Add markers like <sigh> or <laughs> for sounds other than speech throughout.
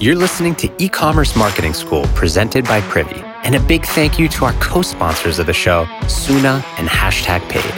You're listening to e commerce marketing school presented by Privy. And a big thank you to our co sponsors of the show, Soona and Hashtag Paid.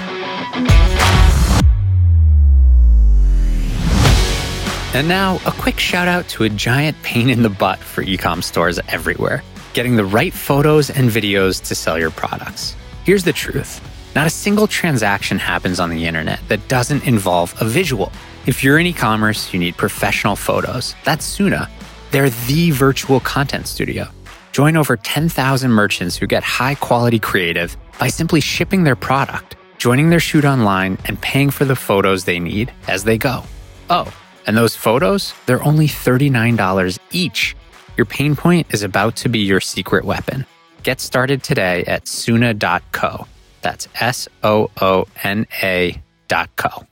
And now, a quick shout out to a giant pain in the butt for ecom stores everywhere getting the right photos and videos to sell your products. Here's the truth not a single transaction happens on the internet that doesn't involve a visual. If you're in e commerce, you need professional photos. That's Soona. They're the virtual content studio. Join over 10,000 merchants who get high quality creative by simply shipping their product, joining their shoot online, and paying for the photos they need as they go. Oh, and those photos, they're only $39 each. Your pain point is about to be your secret weapon. Get started today at Soona.co. That's S O O N A dot co.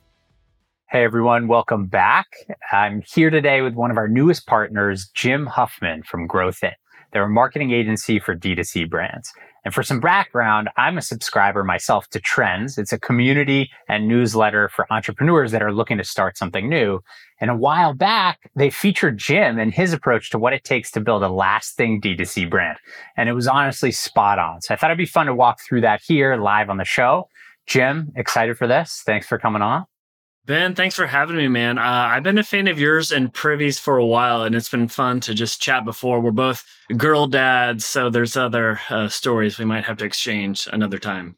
Hey everyone, welcome back. I'm here today with one of our newest partners, Jim Huffman from GrowthHit. They're a marketing agency for D2C brands. And for some background, I'm a subscriber myself to Trends. It's a community and newsletter for entrepreneurs that are looking to start something new. And a while back, they featured Jim and his approach to what it takes to build a lasting D2C brand. And it was honestly spot on. So I thought it'd be fun to walk through that here live on the show. Jim, excited for this. Thanks for coming on. Ben, thanks for having me, man. Uh, I've been a fan of yours and Privy's for a while, and it's been fun to just chat before. We're both girl dads, so there's other uh, stories we might have to exchange another time.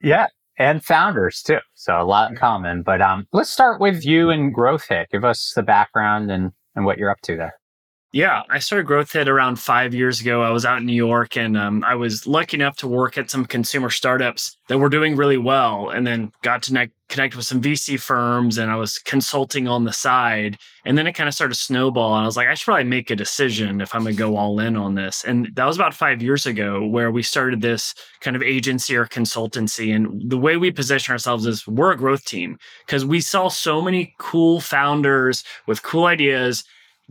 Yeah, and founders too. So a lot in common. But um, let's start with you and Growth Hit. Give us the background and, and what you're up to there. Yeah, I started Growth Hit around five years ago. I was out in New York and um, I was lucky enough to work at some consumer startups that were doing really well and then got to ne- connect with some VC firms and I was consulting on the side. And then it kind of started snowball. And I was like, I should probably make a decision if I'm going to go all in on this. And that was about five years ago where we started this kind of agency or consultancy. And the way we position ourselves is we're a growth team because we saw so many cool founders with cool ideas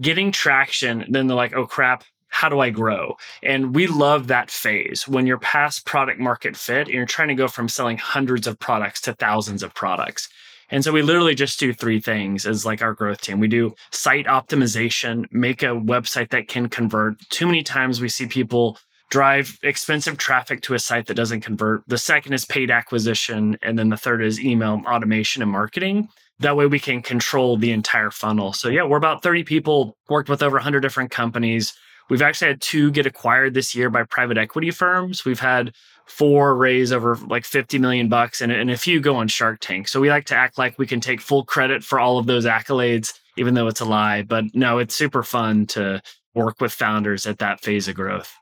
getting traction, then they're like, oh crap, how do I grow? And we love that phase when you're past product market fit and you're trying to go from selling hundreds of products to thousands of products. And so we literally just do three things as like our growth team. We do site optimization, make a website that can convert. Too many times we see people drive expensive traffic to a site that doesn't convert. The second is paid acquisition. And then the third is email automation and marketing. That way we can control the entire funnel. So yeah, we're about 30 people, worked with over 100 different companies. We've actually had two get acquired this year by private equity firms. We've had four raise over like 50 million bucks and, and a few go on Shark Tank. So we like to act like we can take full credit for all of those accolades, even though it's a lie. But no, it's super fun to work with founders at that phase of growth.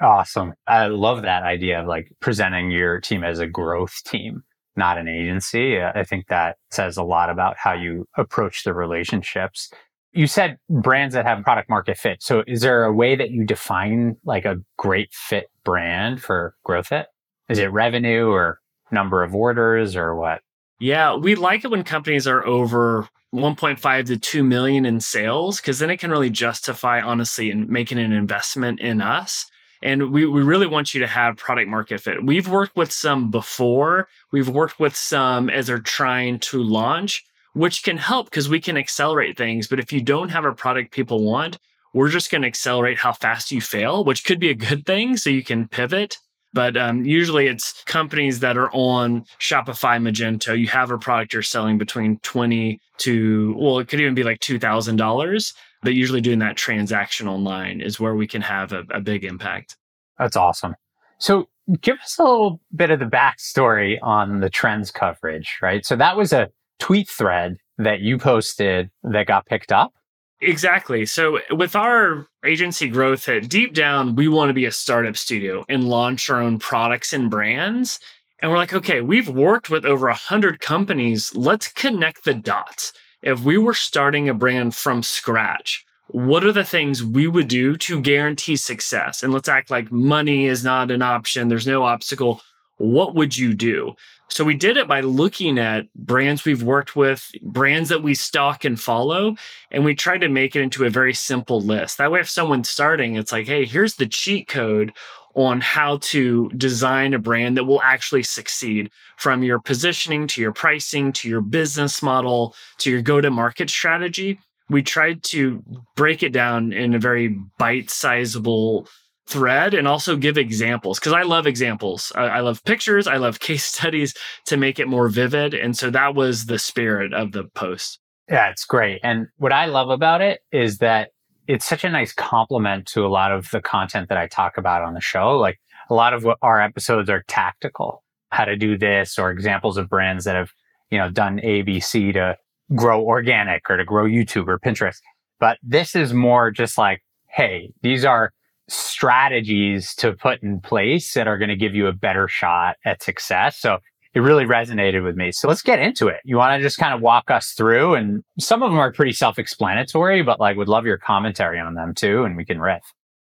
Awesome. I love that idea of like presenting your team as a growth team not an agency. I think that says a lot about how you approach the relationships. You said brands that have product market fit. So is there a way that you define like a great fit brand for GrowthHit? Is it revenue or number of orders or what? Yeah, we like it when companies are over 1.5 to 2 million in sales because then it can really justify honestly in making an investment in us. And we, we really want you to have product market fit. We've worked with some before, we've worked with some as they're trying to launch, which can help because we can accelerate things. But if you don't have a product people want, we're just going to accelerate how fast you fail, which could be a good thing. So you can pivot. But um, usually it's companies that are on Shopify, Magento. You have a product you're selling between 20 to, well, it could even be like $2,000 but usually doing that transaction online is where we can have a, a big impact. That's awesome. So give us a little bit of the backstory on the trends coverage, right? So that was a tweet thread that you posted that got picked up. Exactly. So with our agency GrowthHit, uh, deep down, we want to be a startup studio and launch our own products and brands. And we're like, okay, we've worked with over a hundred companies. Let's connect the dots if we were starting a brand from scratch, what are the things we would do to guarantee success? And let's act like money is not an option, there's no obstacle. What would you do? So we did it by looking at brands we've worked with, brands that we stock and follow, and we tried to make it into a very simple list. That way, if someone's starting, it's like, hey, here's the cheat code on how to design a brand that will actually succeed from your positioning to your pricing to your business model to your go to market strategy. we tried to break it down in a very bite sizable thread and also give examples because I love examples. I, I, love pictures. I love <laughs> case studies to make it more vivid. And so that was the spirit of the post. Yeah, it's great. And what I love about it is that it's such a nice complement to a lot of the content that I talk about on the show. Like a lot of our episodes are tactical, how to do this or examples of brands that have, you know, done ABC to grow organic or to grow YouTube or Pinterest. But this is more just like, hey, these are strategies to put in place that are going to give you a better shot at success. So it really resonated with me. So let's get into it. You want to just kind of walk us through and some of them are pretty self-explanatory, but like would love your commentary on them too. And we can riff.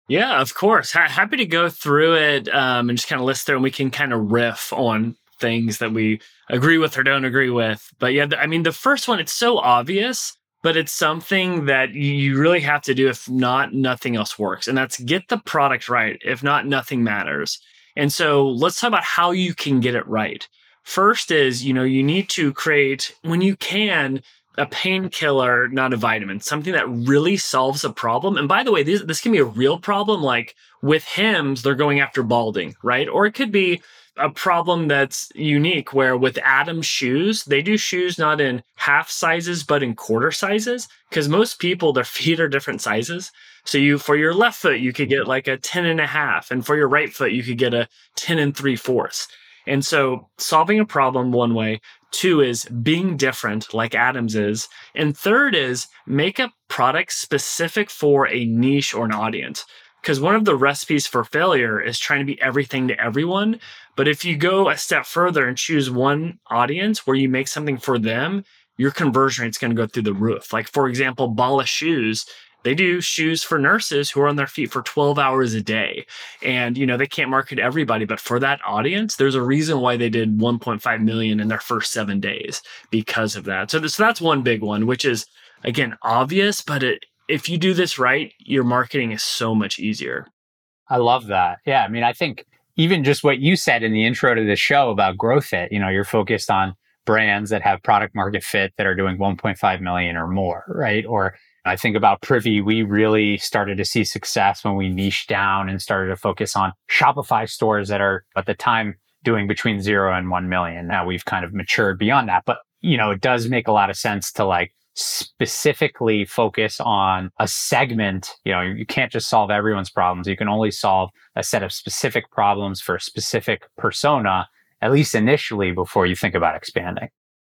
Yeah, of course. happy to go through it um, and just kind of list through and we can kind of riff on things that we agree with or don't agree with. But yeah, I mean, the first one, it's so obvious, but it's something that you really have to do. If not, nothing else works. And that's get the product right. If not, nothing matters. And so let's talk about how you can get it right. First is, you know, you need to create, when you can, a painkiller, not a vitamin, something that really solves a problem. And by the way, this, this can be a real problem. Like with Hims, they're going after balding, right? Or it could be a problem that's unique where with Atoms shoes, they do shoes not in half sizes, but in quarter sizes. Because most people, their <laughs> feet are different sizes. So you, for your left foot, you could get like a 10 and a half. And for your right foot, you could get a 10 and three fourths. And so solving a problem one way, two is being different like Atoms is. And third is make a product specific for a niche or an audience. Because one of the recipes for failure is trying to be everything to everyone. But if you go a step further and choose one audience where you make something for them, your conversion rate's going to go through the roof. Like, for example, Bala Shoes, they do shoes for nurses who are on their feet for 12 hours a day. And, you know, they can't market everybody, but for that audience, there's a reason why they did 1.5 million in their first seven days because of that. So, so that's one big one, which is, again, obvious, but it, if you do this right, your marketing is so much easier. I love that. Yeah. I mean, I think even just what you said in the intro to the show about GrowthHit, you know, you're focused on brands that have product market fit that are doing 1.5 million or more, right? Or I think about Privy, we really started to see success when we niched down and started to focus on Shopify stores that are at the time doing between zero and 1 million. Now we've kind of matured beyond that, but you know, it does make a lot of sense to like specifically focus on a segment. You know, you can't just solve everyone's problems. You can only solve a set of specific problems for a specific persona, at least initially, before you think about expanding.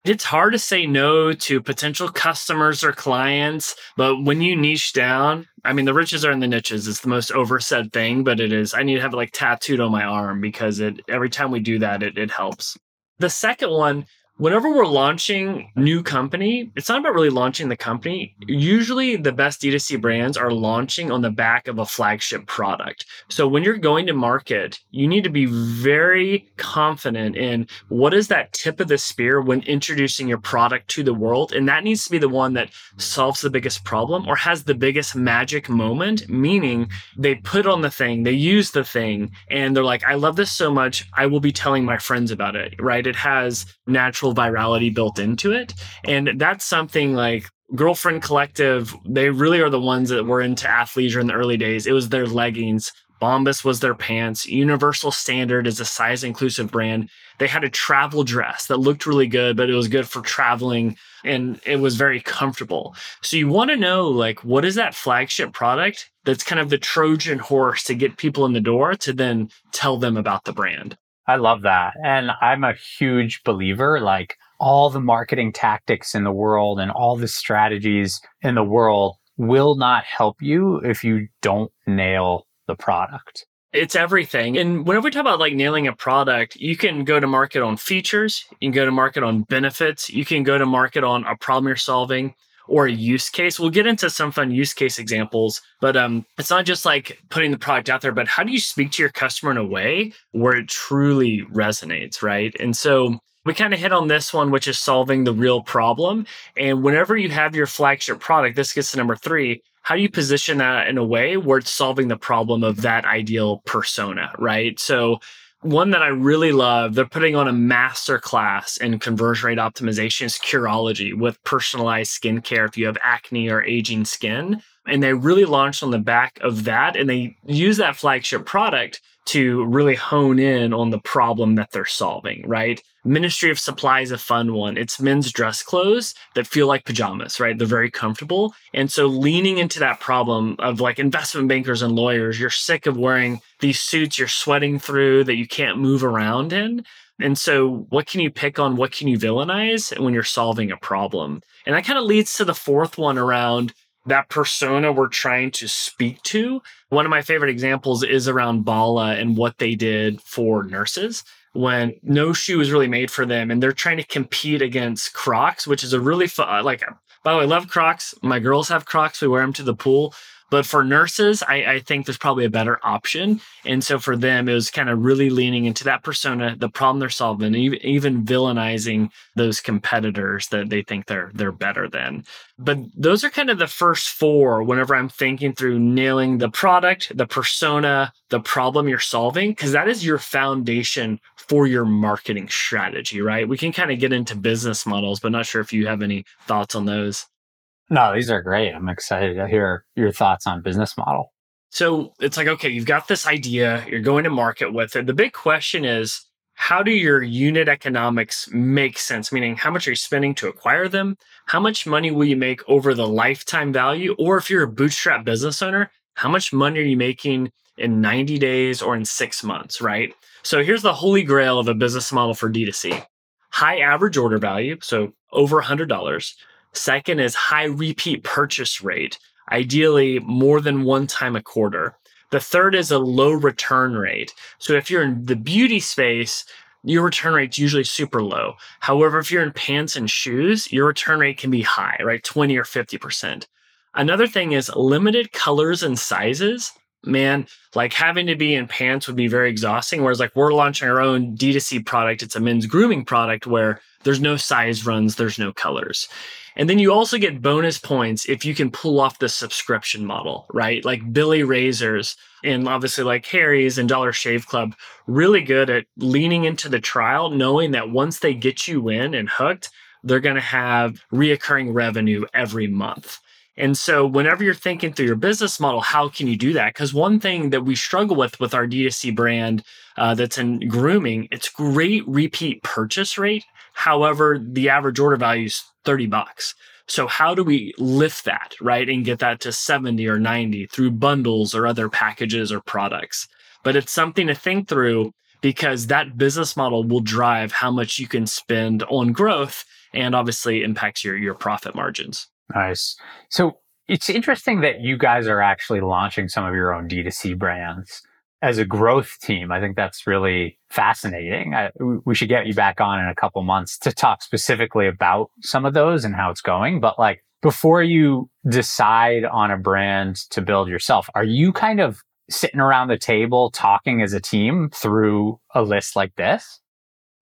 It's hard to say no to potential customers or clients, but when you niche down, I mean, the riches are in the niches. It's the most oversaid thing, but it is. I need to have it like tattooed on my arm because it every time we do that, it, it helps. The second one whenever we're launching new company, it's not about really launching the company. Usually the best D2C brands are launching on the back of a flagship product. So when you're going to market, you need to be very confident in what is that tip of the spear when introducing your product to the world. And that needs to be the one that solves the biggest problem or has the biggest magic moment, meaning they put on the thing, they use the thing, and they're like, I love this so much. I will be telling my friends about it, right? It has natural virality built into it. And that's something like Girlfriend Collective, they really are the ones that were into athleisure in the early days. It was their leggings. Bombas was their pants. Universal Standard is a size inclusive brand. They had a travel dress that looked really good, but it was good for traveling and it was very comfortable. So you want to know like what is that flagship product that's kind of the Trojan horse to get people in the door to then tell them about the brand. I love that. And I'm a huge believer like all the marketing tactics in the world and all the strategies in the world will not help you if you don't nail the product. It's everything. And whenever we talk about like nailing a product, you can go to market on features, you can go to market on benefits, you can go to market on a problem you're solving or a use case. We'll get into some fun use case examples, but um, it's not just like putting the product out there, but how do you speak to your customer in a way where it truly resonates, right? And so we kind of hit on this one, which is solving the real problem. And whenever you have your flagship product, this gets to number three. How do you position that in a way where it's solving the problem of that ideal persona, right? So one that I really love, they're putting on a master class in conversion rate optimization is Curology with personalized skincare if you have acne or aging skin. And they really launched on the back of that. And they use that flagship product to really hone in on the problem that they're solving, right? Ministry of Supply is a fun one. It's men's dress clothes that feel like pajamas, right? They're very comfortable. And so leaning into that problem of like investment bankers and lawyers, you're sick of wearing these suits you're sweating through that you can't move around in. And so, what can you pick on? What can you villainize when you're solving a problem? And that kind of leads to the fourth one around that persona we're trying to speak to. One of my favorite examples is around Bala and what they did for nurses when no shoe was really made for them and they're trying to compete against Crocs, which is a really fun, like, by the way, I love Crocs. My girls have Crocs. We wear them to the pool. But for nurses, I, I, think there's probably a better option. And so for them, it was kind of really leaning into that persona, the problem they're solving, even, even villainizing those competitors that they think they're they're better than. But those are kind of the first four whenever I'm thinking through nailing the product, the persona, the problem you're solving, because that is your foundation for your marketing strategy, right? We can kind of get into business models, but not sure if you have any thoughts on those. No, these are great. I'm excited to hear your thoughts on business model. So it's like, okay, you've got this idea, you're going to market with it. The big question is, how do your unit economics make sense? Meaning, how much are you spending to acquire them? How much money will you make over the lifetime value? Or if you're a bootstrap business owner, how much money are you making in 90 days or in six months, right? So here's the holy grail of a business model for D2C high average order value, so over $100 Second is high repeat purchase rate, ideally more than one time a quarter. The third is a low return rate. So if you're in the beauty space, your return rate's usually super low. However, if you're in pants and shoes, your return rate can be high, right? 20 or 50%. Another thing is limited colors and sizes. Man, like having to be in pants would be very exhausting. Whereas, like, we're launching our own D2C product, it's a men's grooming product where there's no size runs, there's no colors. And then you also get bonus points if you can pull off the subscription model, right? Like Billie Razors and obviously like Harry's and Dollar Shave Club, really good at leaning into the trial, knowing that once they get you in and hooked, they're going to have reoccurring revenue every month. And so, whenever you're thinking through your business model, how can you do that? Because one thing that we struggle with with our D2C brand uh, that's in grooming, it's great repeat purchase rate. However, the average order value is 30 bucks. So how do we lift that, right? And get that to 70 or 90 through bundles or other packages or products. But it's something to think through because that business model will drive how much you can spend on growth and obviously impacts your your profit margins. Nice. So it's interesting that you guys are actually launching some of your own D2C brands as a growth team. I think that's really fascinating. I, we should get you back on in a couple months to talk specifically about some of those and how it's going. But like before you decide on a brand to build yourself, are you kind of sitting around the table talking as a team through a list like this?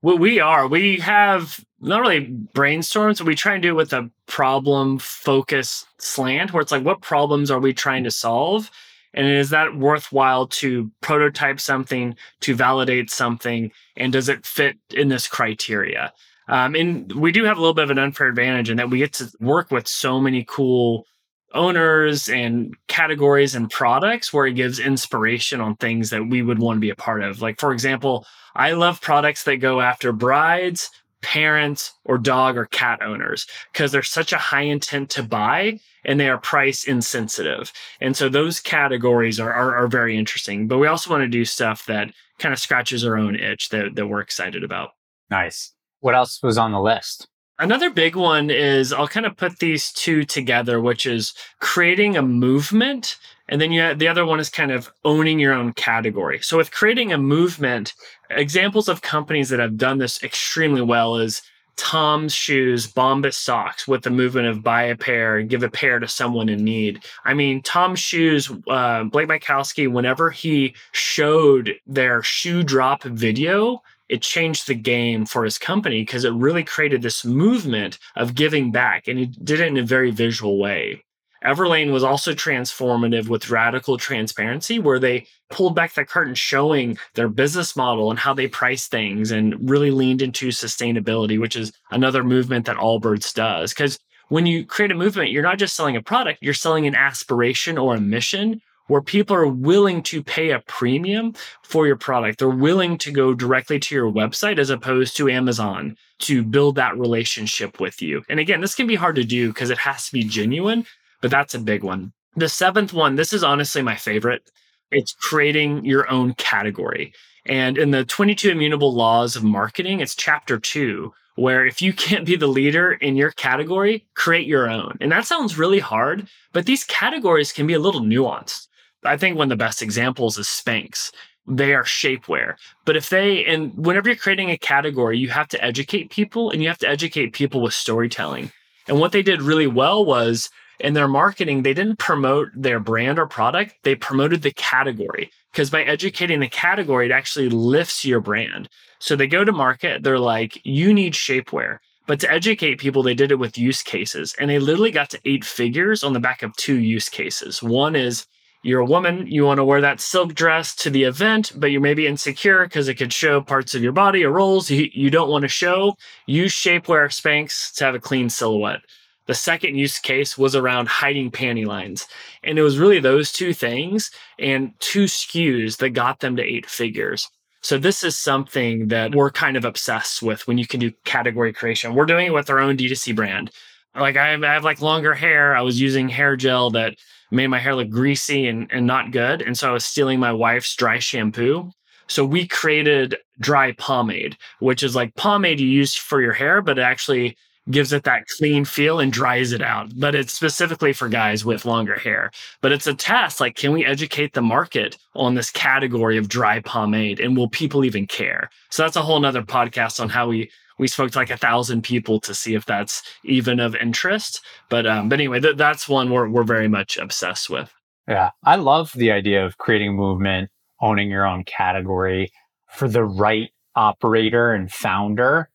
Well, we are. We have not really brainstorms, we try and do it with a problem focus slant where it's like, what problems are we trying to solve? And is that worthwhile to prototype something, to validate something? And does it fit in this criteria? Um, and we do have a little bit of an unfair advantage in that we get to work with so many cool owners and categories and products where it gives inspiration on things that we would want to be a part of. Like, for example, I love products that go after brides, parents, or dog or cat owners because they're such a high intent to buy and they are price insensitive. And so those categories are, are, are very interesting. But we also want to do stuff that kind of scratches our own itch that, that we're excited about. Nice. What else was on the list? Another big one is I'll kind of put these two together, which is creating a movement. And then you the other one is kind of owning your own category. So with creating a movement, examples of companies that have done this extremely well is Tom's shoes, Bombas socks with the movement of buy a pair and give a pair to someone in need. I mean, Tom's shoes, uh, Blake Mycoskie, whenever he showed their shoe drop video, it changed the game for his company because it really created this movement of giving back and he did it in a very visual way. Everlane was also transformative with radical transparency, where they pulled back the curtain showing their business model and how they price things and really leaned into sustainability, which is another movement that Allbirds does. Because when you create a movement, you're not just selling a product, you're selling an aspiration or a mission where people are willing to pay a premium for your product. They're willing to go directly to your website as opposed to Amazon to build that relationship with you. And again, this can be hard to do because it has to be genuine, but that's a big one. The seventh one, this is honestly my favorite. It's creating your own category. And in the 22 immutable laws of marketing, it's chapter two, where if you <laughs> can't be the leader in your category, create your own. And that sounds really hard, but these categories can be a little nuanced. I think one of the best examples is Spanx. They are shapewear. But if they, and whenever you're creating a category, you have to educate people and you have to educate people with storytelling. And what they did really well was in their marketing, they didn't promote their brand or product, they promoted the category. Because by educating the category, it actually lifts your brand. So they go to market, they're like, you need shapewear. But to educate people, they did it with use cases. And they literally got to eight figures on the back of two use cases. One is you're a woman, you want to wear that silk dress to the event, but you're maybe insecure because it could show parts of your body or rolls you, you don't want to show. Use shapewear Spanx to have a clean silhouette. The second use case was around hiding panty lines. And it was really those two things and two SKUs that got them to eight figures. So this is something that we're kind of obsessed with when you can do category creation. We're doing it with our own D2C brand. Like I have, like longer hair. I was using hair gel that made my hair look greasy and, and not good. And so I was stealing my wife's dry shampoo. So we created dry pomade, which is like pomade you use for your hair, but it actually gives it that clean feel and dries it out. But it's specifically for guys with longer hair. But it's a test like, can we educate the market on this category of dry pomade? And will people even care? So that's a whole nother podcast on how we we spoke to like a thousand people to see if that's even of interest. But um, but anyway, th- that's one we're we're very much obsessed with. Yeah, I love the idea of creating movement, owning your own category for the right operator and founder.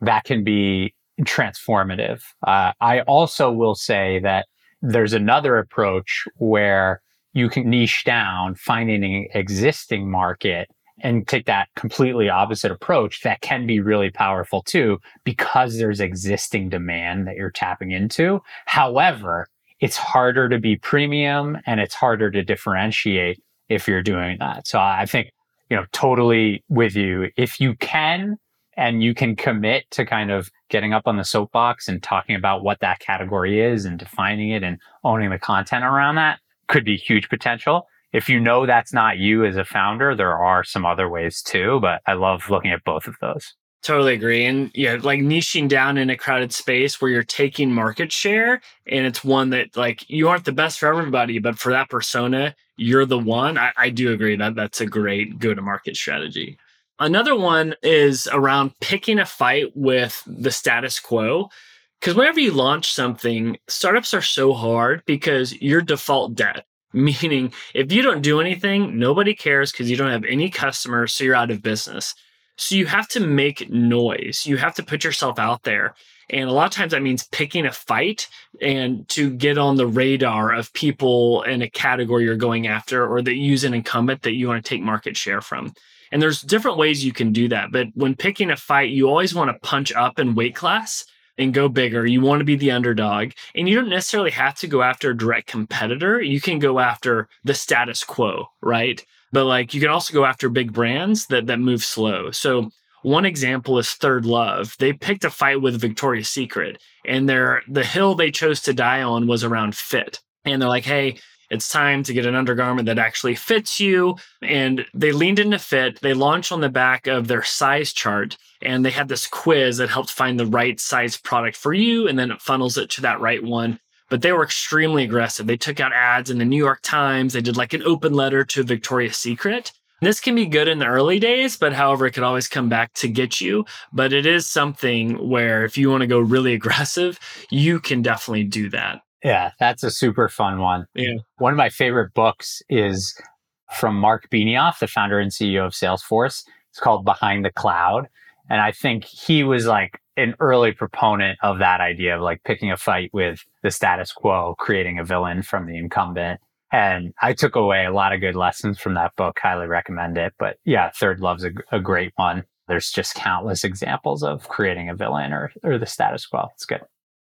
That can be transformative. Uh, I also will say that there's another approach where you can niche down, finding an existing market and take that completely opposite approach that can be really powerful too, because there's existing demand that you're tapping into. However, it's harder to be premium and it's harder to differentiate if you're doing that. So I think, you know, totally with you. If you can and you can commit to kind of getting up on the soapbox and talking about what that category is and defining it and owning the content around that could be huge potential. If you know that's not you as a founder, there are some other ways too, but I love looking at both of those. Totally agree. And yeah, like niching down in a crowded space where you're taking market share and it's one that like you aren't the best for everybody, but for that persona, you're the one. I, I do agree that that's a great go to market strategy. Another one is around picking a fight with the status quo. Because whenever you launch something, startups are so hard because you're default dead. <laughs> Meaning, if you don't do anything, nobody cares because you don't have any customers, so you're out of business. So you have to make noise. You have to put yourself out there. And a lot of times that means picking a fight and to get on the radar of people in a category you're going after or that use an incumbent that you want to take market share from. And there's different ways you can do that. But when picking a fight, you always want to punch up in weight class and go bigger. You want to be the underdog. And you don't necessarily have to go after a direct competitor. You can go after the status quo, right? But like you can also go after big brands that that move slow. So one example is Third Love. They picked a fight with Victoria's Secret, and their the hill they chose to die on was around fit. And they're like, hey, it's time to get an undergarment that actually fits you. And they leaned into fit. They launched on the back of their size chart and they had this quiz that helped find the right size product for you. And then it funnels it to that right one. But they were extremely aggressive. They took out ads in the New York Times. They did like an open letter to Victoria's Secret. This can be good in the early days, but however, it could always come back to get you. But it is something where if you want to go really aggressive, you can definitely do that. Yeah, that's a super fun one. Yeah. One of my favorite books is from Mark Benioff, the founder and CEO of Salesforce. It's called Behind the Cloud. And I think he was like an early proponent of that idea of like picking a fight with the status quo, creating a villain from the incumbent. And I took away a lot of good lessons from that book. Highly recommend it. But yeah, Third Love's a, a great one. There's just countless examples of creating a villain or, or the status quo. It's good.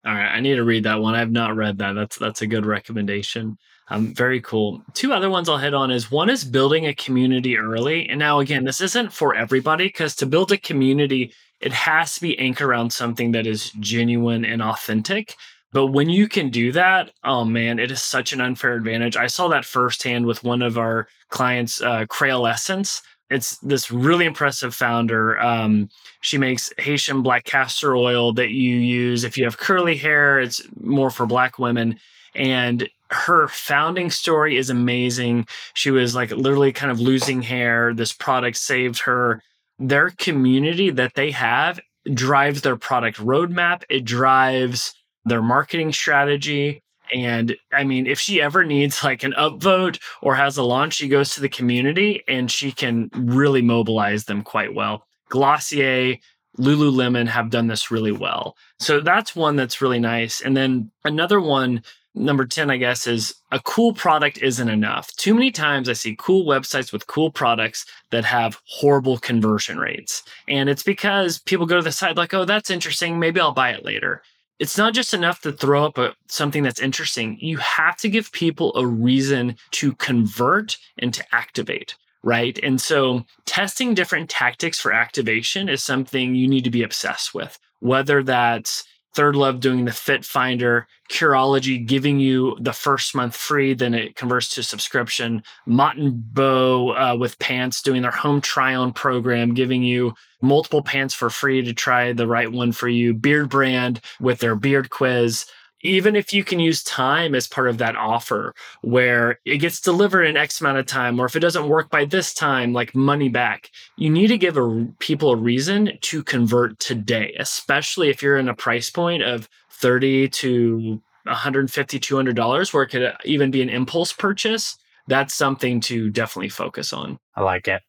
All right, I need to read that one. I've not read that. That's that's a good recommendation. Um, very cool. Two other ones I'll hit on is one is building a community early. And now again, this isn't for everybody because to build a community, it has to be anchored around something that is genuine and authentic. But when you can do that, oh man, it is such an unfair advantage. I saw that firsthand with one of our clients, uh, Kreyol Essence it's this really impressive founder. Um, she makes Haitian black castor oil that you use if you have curly hair. It's more for black women. And her founding story is amazing. She was like literally kind of losing hair. This product saved her. Their community that they have drives their product roadmap, it drives their marketing strategy. And I mean, if she ever needs like an upvote or has a launch, she goes to the community and she can really mobilize them quite well. Glossier, Lululemon have done this really well. So that's one that's really nice. And then another one, number 10, I guess, is a cool product isn't enough. Too many times I see cool websites with cool products that have horrible conversion rates. And it's because people go to the site like, oh, that's interesting. Maybe I'll buy it later it's not just enough to throw up a, something that's interesting. You have to give people a reason to convert and to activate, right? And so testing different tactics for activation is something you need to be obsessed with, whether that's Third Love doing the Fit Finder, Curology giving you the first month free, then it converts to subscription. Mott Bow uh, with pants doing their home try on program, giving you multiple pants for free to try the right one for you. Beardbrand with their beard quiz even if you can use time as part of that offer where it gets delivered in x amount of time or if it doesn't work by this time like money back you need to give a, people a reason to convert today especially if you're in a price point of 30 to 150 200 dollars where it could uh, even be an impulse purchase that's something to definitely focus on. I like it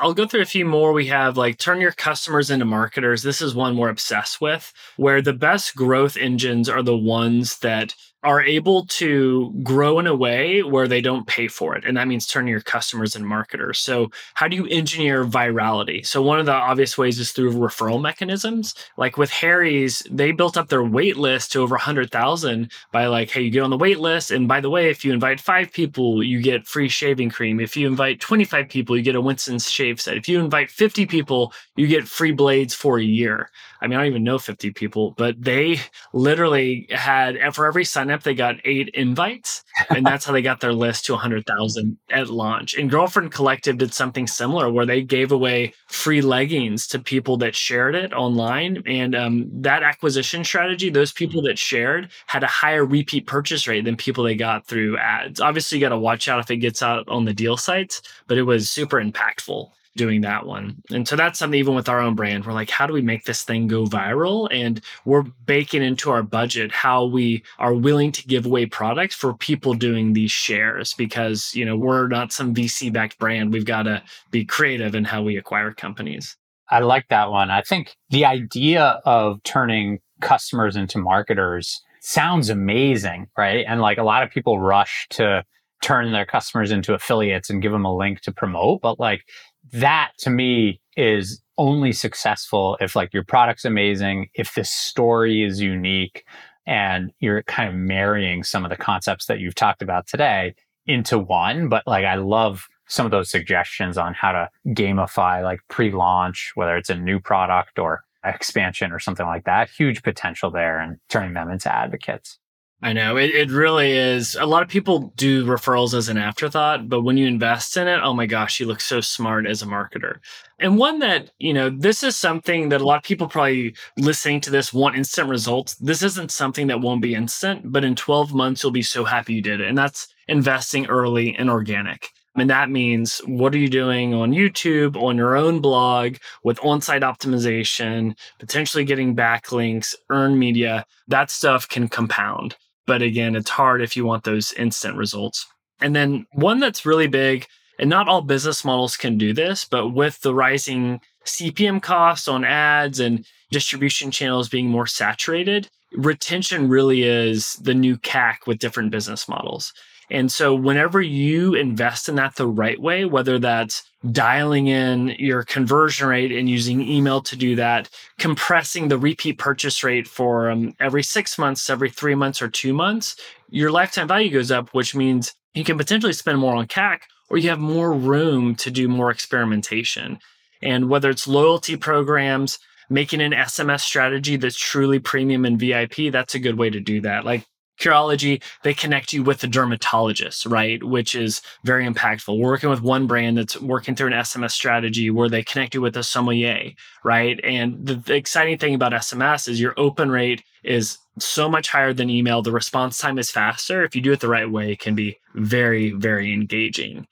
I'll go through a few more. We have like turn your customers into marketers. This is one we're obsessed with, where the best growth engines are the ones that are able to grow in a way where they don't pay for it. And that means turning your customers and marketers. So, how do you engineer virality? So, one of the obvious ways is through referral mechanisms. Like with Harry's, they built up their wait list to over 100,000 by like, hey, you get on the wait list. And by the way, if you invite five people, you get free shaving cream. If you invite 25 people, you get a Winston's shave set. If you invite 50 people, you get free blades for a year. I mean, I don't even know 50 people, but they literally had, and for every sign up, they got eight invites. And that's how they got their list to 100,000 at launch. And Girlfriend Collective did something similar where they gave away free leggings to people that shared it online. And um, that acquisition strategy, those people that shared had a higher repeat purchase rate than people they got through ads. Obviously, you got to watch out if it gets out on the deal sites, but it was super impactful doing that one. And so that's something even with our own brand, we're like, how do we make this thing go viral? And we're baking into our budget how we are willing to give away products for people doing these shares because, you know, we're not some VC backed brand. We've got to be creative in how we acquire companies. I like that one. I think the idea of turning customers into marketers sounds amazing, right? And like a lot of people rush to turn their customers into affiliates and give them a link to promote, but like that to me is only successful if like your product's amazing, if the story is unique, and you're kind of marrying some of the concepts that you've talked about today into one. But like, I love some of those suggestions on how to gamify like pre-launch, whether it's a new product or expansion or something like that. Huge potential there and turning them into advocates. I know it, it really is. A lot of people do referrals as an afterthought, but when you invest in it, oh my gosh, you look so smart as a marketer. And one that, you know, this is something that a lot of people probably listening to this want instant results. This isn't something that won't be instant, but in 12 months, you'll be so happy you did it. And that's investing early and organic. And that means what are you doing on YouTube, on your own blog, with on site optimization, potentially getting backlinks, earn media? That stuff can compound. But again, it's hard if you want those instant results. And then one that's really big, and not all business models can do this, but with the rising CPM costs on ads and distribution channels being more saturated, retention really is the new CAC with different business models. And so, whenever you invest in that the right way, whether that's dialing in your conversion rate and using email to do that, compressing the repeat purchase rate for um, every six months, every three months, or two months, your lifetime value goes up, which means you can potentially spend more on CAC or you have more room to do more experimentation. And whether it's loyalty programs, making an SMS strategy that's truly premium and VIP, that's a good way to do that. Like Curology, they connect you with the dermatologist, right? Which is very impactful. We're working with one brand that's working through an SMS strategy where they connect you with a sommelier, right? And the, the exciting thing about SMS is your open rate is so much higher than email. The response time is faster. If you do it the right way, it can be very, very engaging.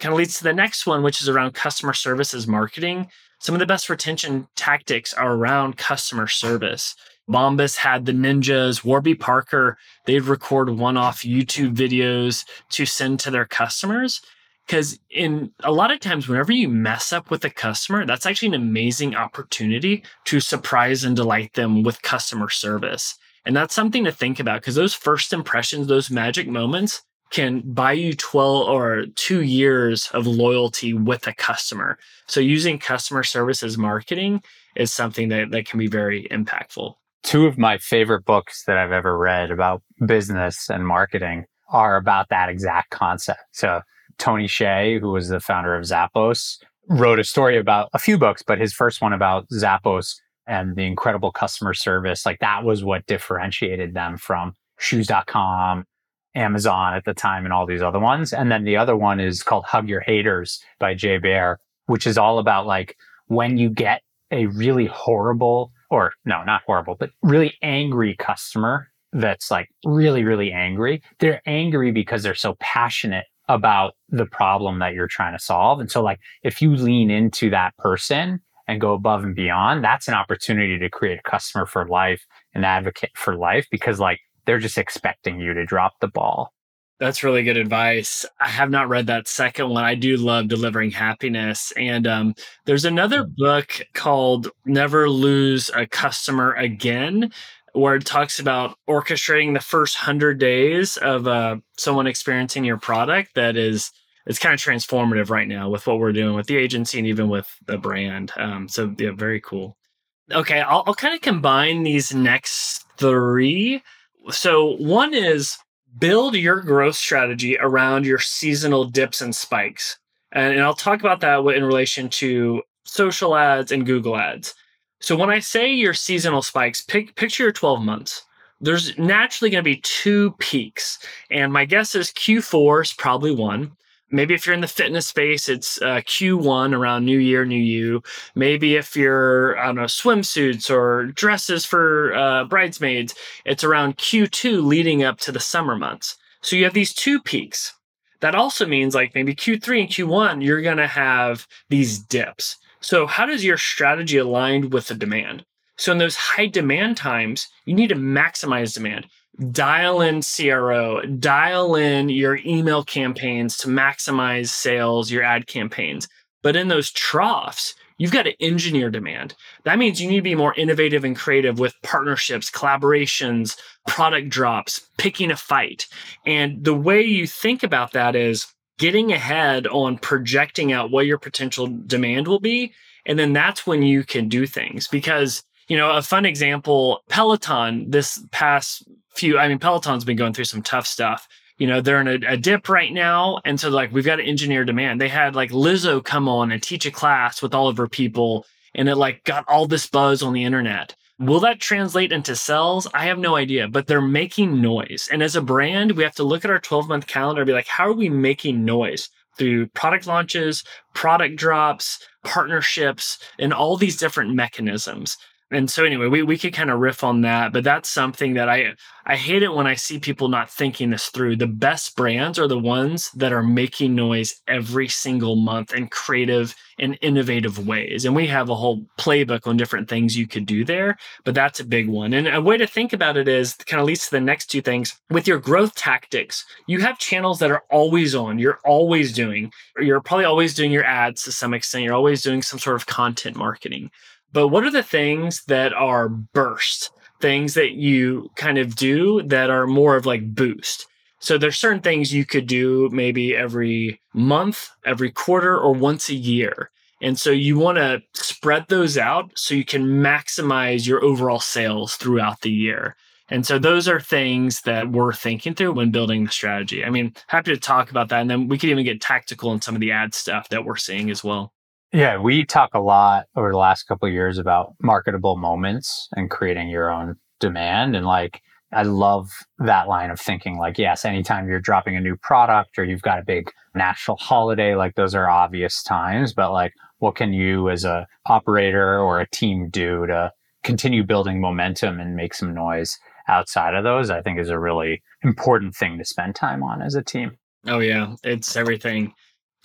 Kind of leads to the next one, which is around customer services marketing. Some of the best retention tactics are around customer service. Bombas had the ninjas, Warby Parker, they'd record one off YouTube videos to send to their customers. Because in a lot of times, whenever you mess up with a customer, that's actually an amazing opportunity to surprise and delight them with customer service. And that's something to think about because those first impressions, those magic moments can buy you 12 or two years of loyalty with a customer. So using customer services marketing is something that, that can be very impactful two of my favorite books that I've ever read about business and marketing are about that exact concept. So Tony Hsieh, who was the founder of Zappos, wrote a story about a few books, but his first one about Zappos and the incredible customer service, like that was what differentiated them from shoes.com, Amazon at the time, and all these other ones. And then the other one is called Hug Your Haters by Jay Baer, which is all about like when you get a really horrible or no, not horrible, but really angry customer that's like really, really angry. They're angry because they're so passionate about the problem that you're trying to solve. And so, like, if you lean into that person and go above and beyond, that's an opportunity to create a customer for life, an advocate for life, because like they're just expecting you to drop the ball. That's really good advice. I have not read that second one. I do love delivering happiness. And um, there's another book called Never Lose a Customer Again, where it talks about orchestrating the first hundred days of uh, someone experiencing your product. That is, it's kind of transformative right now with what we're doing with the agency and even with the brand. Um, so yeah, very cool. Okay, I'll, I'll kind of combine these next three. So one is build your growth strategy around your seasonal dips and spikes. And, and I'll talk about that in relation to social ads and Google ads. So when I say your seasonal spikes, pick, picture your 12 months. There's naturally going to be two peaks. And my guess is Q4 is probably one. Maybe if you're in the fitness space, it's uh, Q1 around New Year, New You. Maybe if you're, I don't know, swimsuits or dresses for uh, bridesmaids, it's around Q2 leading up to the summer months. So you have these two peaks. That also means like maybe Q3 and Q1, you're going to have these dips. So, how does your strategy align with the demand? So, in those high demand times, you need to maximize demand dial in CRO, dial in your email campaigns to maximize sales, your ad campaigns. But in those troughs, you've got to engineer demand. That means you need to be more innovative and creative with partnerships, collaborations, product drops, picking a fight. And the way you think about that is getting ahead on projecting out what your potential demand will be. And then that's when you can do things because you know, a fun example, Peloton this past few, I mean, Peloton's been going through some tough stuff. You know, they're in a, a dip right now. And so, like, we've got to engineer demand. They had like Lizzo come on and teach a class with all of her people, and it like got all this buzz on the internet. Will that translate into sales? I have no idea, but they're making noise. And as a brand, we have to look at our 12 month calendar and be like, how are we making noise through product launches, product drops, partnerships, and all these different mechanisms? And so anyway, we, we could kind of riff on that, but that's something that I I hate it when I see people not thinking this through. The best brands are the ones that are making noise every single month in creative and innovative ways. And we have a whole playbook on different things you could do there, but that's a big one. And a way to think about it is kind of leads to the next two things. With your growth tactics, you have channels that are always on. You're always doing, you're probably always doing your ads to some extent. You're always doing some sort of content marketing But what are the things that are burst? Things that you kind of do that are more of like boost. So there's certain things you could do maybe every month, every quarter, or once a year. And so you want to spread those out so you can maximize your overall sales throughout the year. And so those are things that we're thinking through when building the strategy. I mean, happy to talk about that. And then we could even get tactical in some of the ad stuff that we're seeing as well. Yeah, we talk a lot over the last couple years about marketable moments and creating your own demand. And like, I love that line of thinking. Like, yes, anytime you're dropping a new product or you've got a big national holiday, like those are obvious times. But like, what can you as a operator or a team do to continue building momentum and make some noise outside of those? I think is a really important thing to spend time on as a team. Oh yeah, it's everything.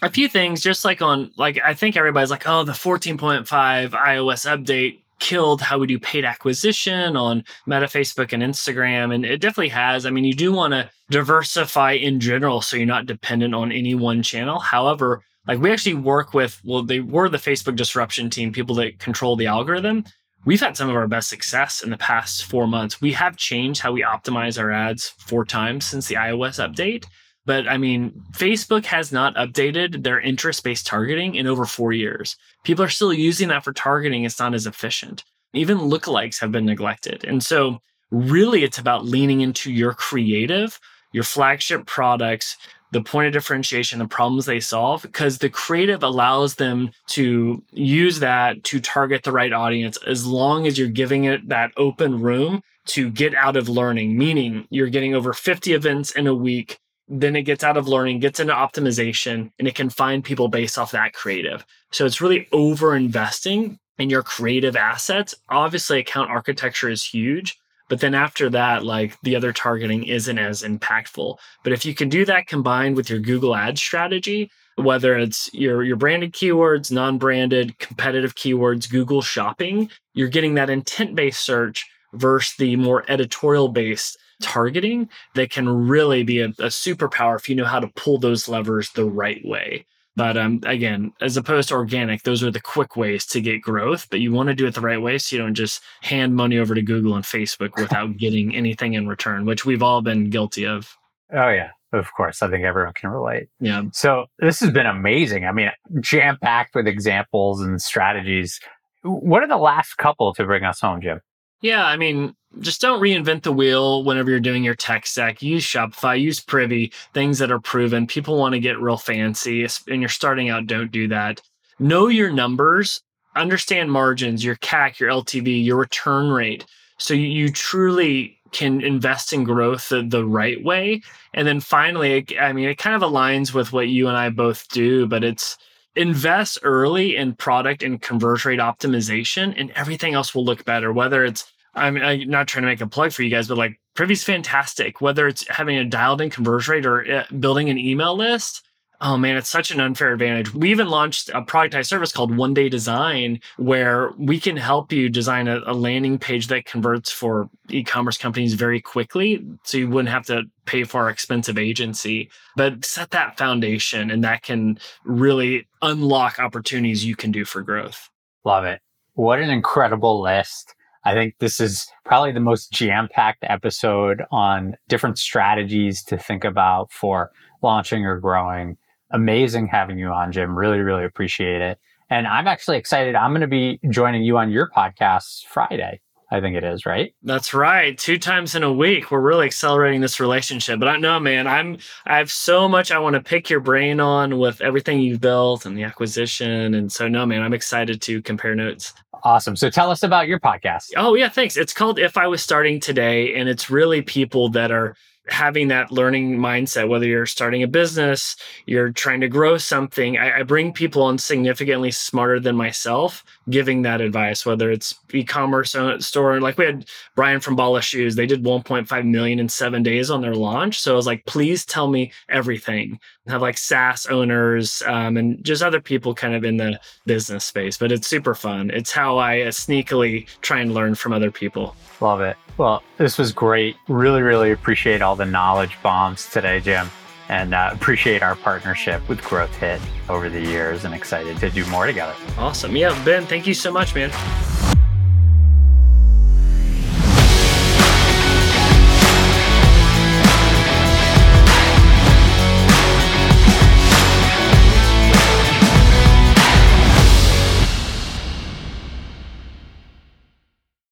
A few things, just like on like I think everybody's like, oh, the 14.5 iOS update killed how we do paid acquisition on Meta, Facebook, and Instagram. And it definitely has. I mean, you do want to diversify in general so you're not dependent on any one channel. However, like we actually work with, well, they were the Facebook disruption team, people that control the algorithm. We've had some of our best success in the past four months. We have changed how we optimize our ads four times since the iOS update. But I mean, Facebook has not updated their interest based targeting in over four years. People are still using that for targeting. It's not as efficient. Even lookalikes have been neglected. And so, really, it's about leaning into your creative, your flagship products, the point of differentiation, the problems they solve, because the creative allows them to use that to target the right audience as long as you're giving it that open room to get out of learning, meaning you're getting over 50 events in a week then it gets out of learning, gets into optimization, and it can find people based off that creative. So it's really over investing in your creative assets. Obviously, account architecture is huge, but then after that, like the other targeting isn't as impactful. But if you can do that combined with your Google Ads strategy, whether it's your your branded keywords, non-branded, competitive keywords, Google Shopping, you're getting that intent-based search versus the more editorial-based targeting that can really be a, a superpower if you know how to pull those levers the right way. But um, again, as opposed to organic, those are the quick ways to get growth. But you want to do it the right way so you don't just hand money over to Google and Facebook <laughs> without getting anything in return, which we've all been guilty of. Oh, yeah. Of course. I think everyone can relate. Yeah. So this has been amazing. I mean, jam packed with examples and strategies. What are the last couple to bring us home, Jim? Yeah. I mean, just don't reinvent the wheel whenever you're doing your tech stack. Use Shopify, use Privy, things that are proven. People want to get real fancy and you're starting out, don't do that. Know your numbers, understand margins, your CAC, your LTV, your return rate. So you, truly can invest in growth the, the right way. And then finally, I mean, it kind of aligns with what you and I both do, but it's invest early in product and conversion rate optimization, and everything else will look better, whether it's I'm, I'm not trying to make a plug for you guys, but like Privy's fantastic. Whether it's having a dialed in conversion rate or uh, building an email list, oh man, it's such an unfair advantage. We even launched a productized service called One Day Design, where we can help you design a, a landing page that converts for e commerce companies very quickly. So you wouldn't have to pay for our expensive agency, but set that foundation and that can really unlock opportunities you can do for growth. Love it. What an incredible list. I think this is probably the most jam packed episode on different strategies to think about for launching or growing. Amazing having you on, Jim. Really, really appreciate it. And I'm actually excited. I'm going to be joining you on your podcast Friday. I think it is, right? That's right. Two times in a week. We're really accelerating this relationship. But I know, man, I'm I have so much I want to pick your brain on with everything you've built and the acquisition. And so no, man, I'm excited to compare notes. Awesome. So tell us about your podcast. Oh, yeah, thanks. It's called If I Was Starting Today, and it's really people that are having that learning mindset, whether you're starting a business, you're trying to grow something, I, I, bring people on significantly smarter than myself, giving that advice, whether it's e-commerce store, like we had Brian from Bala Shoes, they did 1.5 million in seven days on their launch. So I was like, please tell me everything. have like SaaS owners um, and just other people kind of in the business space, but it's super fun. It's how I uh, sneakily try and learn from other people. Love it. Well, this was great. Really, really appreciate all the knowledge bombs today, Jim. and uh, appreciate our partnership with GrowthHit over the years and excited to do more together. Awesome. Yeah, Ben, thank you so much, man.